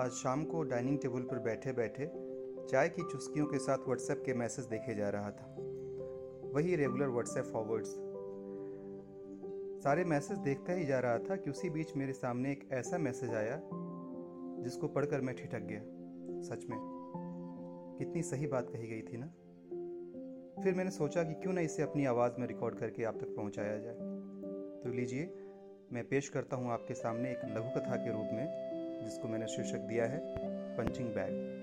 आज शाम को डाइनिंग टेबल पर बैठे बैठे चाय की चुस्कियों के साथ व्हाट्सएप के मैसेज देखे जा रहा था। वही रेगुलर व्हाट्सएप फॉरवर्ड्स सारे मैसेज देखता ही जा रहा था कि उसी बीच मेरे सामने एक ऐसा मैसेज आया, जिसको पढ़कर मैं ठिठक गया। सच में, कितनी सही बात कही गई थी ना? फिर मैंने सोचा कि क्यों ना इसे अपनी आवाज़ में रिकॉर्ड करके आप तक पहुँचाया जाए। तो लीजिए, मैं पेश करता हूँ आपके सामने एक लघु कथा के रूप में। जिसको मैंने शीर्षक दिया है पंचिंग बैग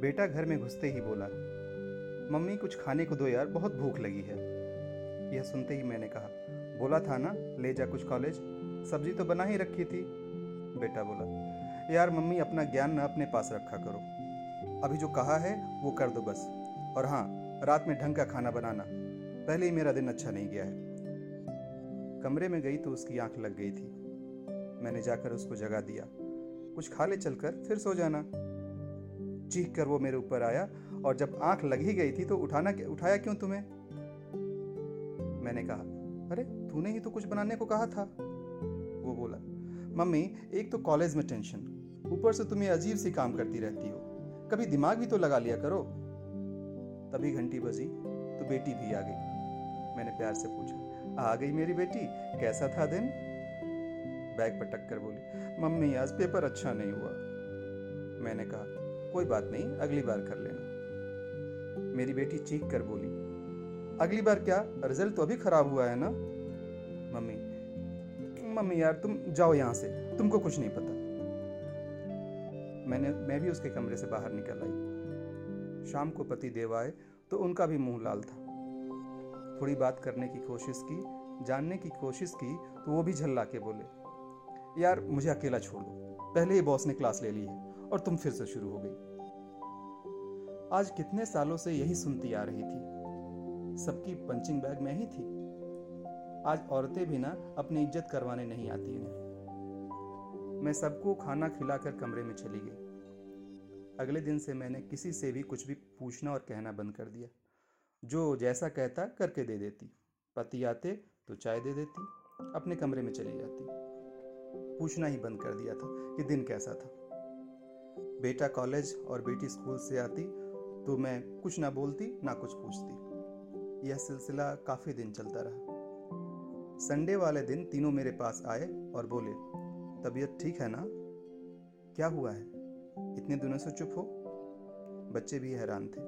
बेटा घर में घुसते ही बोला, मम्मी, कुछ खाने को दो यार, बहुत भूख लगी है। यह सुनते ही मैंने कहा, बोला था ना, ले जा कुछ कॉलेज सब्ज़ी तो बना ही रखी थी। बेटा बोला, यार मम्मी, अपना ज्ञान ना अपने पास रखा करो। अभी जो कहा है, वो कर दो बस। और हाँ रात में ढंग का खाना बनाना। पहले ही मेरा दिन अच्छा नहीं गया है। कमरे में गई तो उसकी आँख लग गई थी। मैंने जाकर उसको जगा दिया। कुछ खा ले चलकर, फिर सो जाना। चीख कर वो मेरे ऊपर आया और जब आँख लग ही गई थी तो उठाना उठाया क्यों तुम्हें? मैंने कहा, अरे, तूने ही तो कुछ बनाने को कहा था। वो बोला, मम्मी, एक तो कॉलेज में टेंशन। ऊपर से तुम्हें अजीब सी काम करती रहती हो। कभी दिमाग भी तो लगा लिया करो। तभी घंटी बजी तो बेटी भी आ गई। मैंने प्यार से पूछा, आ गई मेरी बेटी? कैसा था दिन? बैग पर टक्कर बोली, मम्मी, आज पेपर अच्छा नहीं हुआ। मैंने कहा, कोई बात नहीं, अगली बार कर लेना। मेरी बेटी चीख कर बोली, अगली बार क्या? रिज़ल्ट तो अभी खराब हुआ है ना? मम्मी मम्मी यार, तुम जाओ यहाँ से, तुमको कुछ नहीं पता। मैंने, मैं भी उसके कमरे से बाहर निकल आई। शाम को पति देव आए तो उनका भी मुँह लाल था। थोड़ी बात करने की कोशिश की, जानने की कोशिश की तो वो भी झल्ला के बोले यार मुझे अकेला छोड़ दो। पहले ही बॉस ने क्लास ले ली है, और तुम फिर से शुरू हो गई। आज कितने सालों से यही सुनती आ रही थी। सबकी पंचिंग बैग में ही थी। आज औरतें भी ना अपनी इज़्ज़त करवाने नहीं आती इन्हें मैं सबको खाना खिलाकर कमरे में चली गई। अगले दिन से मैंने किसी से भी कुछ भी पूछना और कहना बंद कर दिया। जो जैसा कहता करके दे देती। पति आते तो चाय दे देती, अपने कमरे में चली जाती। पूछना ही बंद कर दिया था कि दिन कैसा था। बेटा कॉलेज और बेटी स्कूल से आती तो मैं कुछ ना बोलती, ना कुछ पूछती। यह सिलसिला काफ़ी दिन चलता रहा। संडे वाले दिन तीनों मेरे पास आए और बोले, तबीयत ठीक है ना? क्या हुआ है? इतने दिनों से चुप हो? बच्चे भी हैरान थे।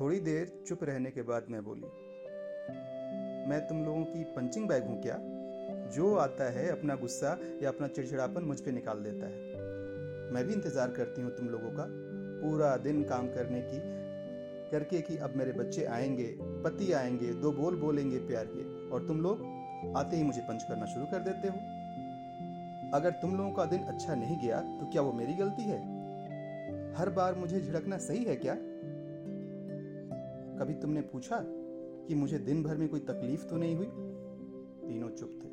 थोड़ी देर चुप रहने के बाद मैं बोली, मैं तुम लोगों की पंचिंग बैग हूँ क्या? जो आता है, अपना गुस्सा या अपना चिड़चिड़ापन मुझ पर निकाल देता है। मैं भी इंतज़ार करती हूँ तुम लोगों का पूरा दिन काम करने की, करके कि अब मेरे बच्चे आएँगे, पति आएँगे, दो बोल बोलेंगे प्यार के, और तुम लोग आते ही मुझे पंच करना शुरू कर देते हो। अगर तुम लोगों का दिन अच्छा नहीं गया तो क्या वो मेरी गलती है? हर बार मुझे झिड़कना सही है क्या? कभी तुमने पूछा कि मुझे दिन भर में कोई तकलीफ़ तो नहीं हुई? तीनों चुप थे।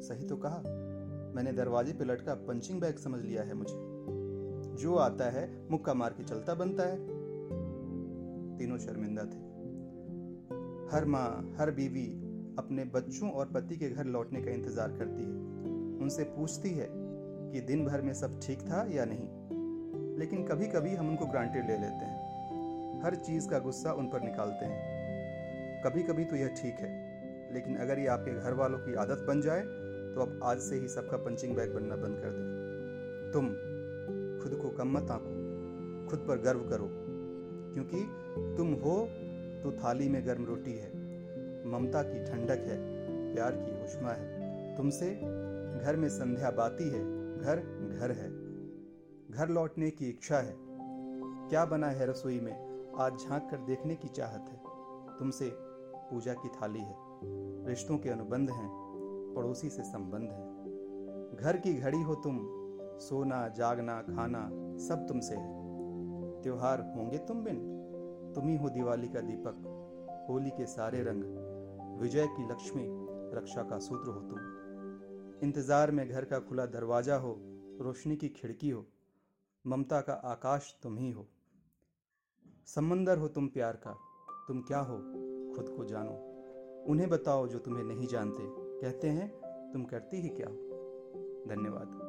सही तो कहा। मैंने दरवाजे पे लटका पंचिंग बैग समझ लिया है मुझे। जो आता है, मुक्का मार के चलता बनता है। तीनों शर्मिंदा थे। हर माँ, हर बीवी अपने बच्चों और पति के घर लौटने का इंतज़ार करती है। उनसे पूछती है कि दिन भर में सब ठीक था या नहीं। लेकिन कभी कभी हम उनको ग्रांटेड ले लेते हैं। हर चीज़ का गुस्सा उन पर निकालते हैं। कभी कभी तो यह ठीक है। लेकिन अगर ये आपके घर वालों की आदत बन जाए तो आप आज से ही सबका पंचिंग बैग बनना बंद कर दें। तुम खुद को कम मत आंको, खुद पर गर्व करो, क्योंकि तुम हो तो थाली में गर्म रोटी है, ममता की ठंडक है, प्यार की उष्मा है। तुमसे घर में संध्या बाती है, घर घर है, घर लौटने की इच्छा है। क्या बना है रसोई में? आज झाँक कर देखने की चाहत है। तुमसे पूजा की थाली है। रिश्तों के अनुबंध हैं, पड़ोसी से संबंध है। घर की घड़ी हो तुम, सोना, जागना, खाना, सब तुमसे है। त्योहार होंगे तुम बिन। तुम ही हो दिवाली का दीपक, होली के सारे रंग। विजय की लक्ष्मी, रक्षा का सूत्र हो तुम। इंतज़ार में घर का खुला दरवाज़ा हो, रोशनी की खिड़की हो, ममता का आकाश तुम ही हो। समंदर हो तुम प्यार का, तुम क्या हो, खुद को जानो। उन्हें बताओ जो तुम्हें नहीं जानते। कहते हैं तुम करती ही क्या? धन्यवाद।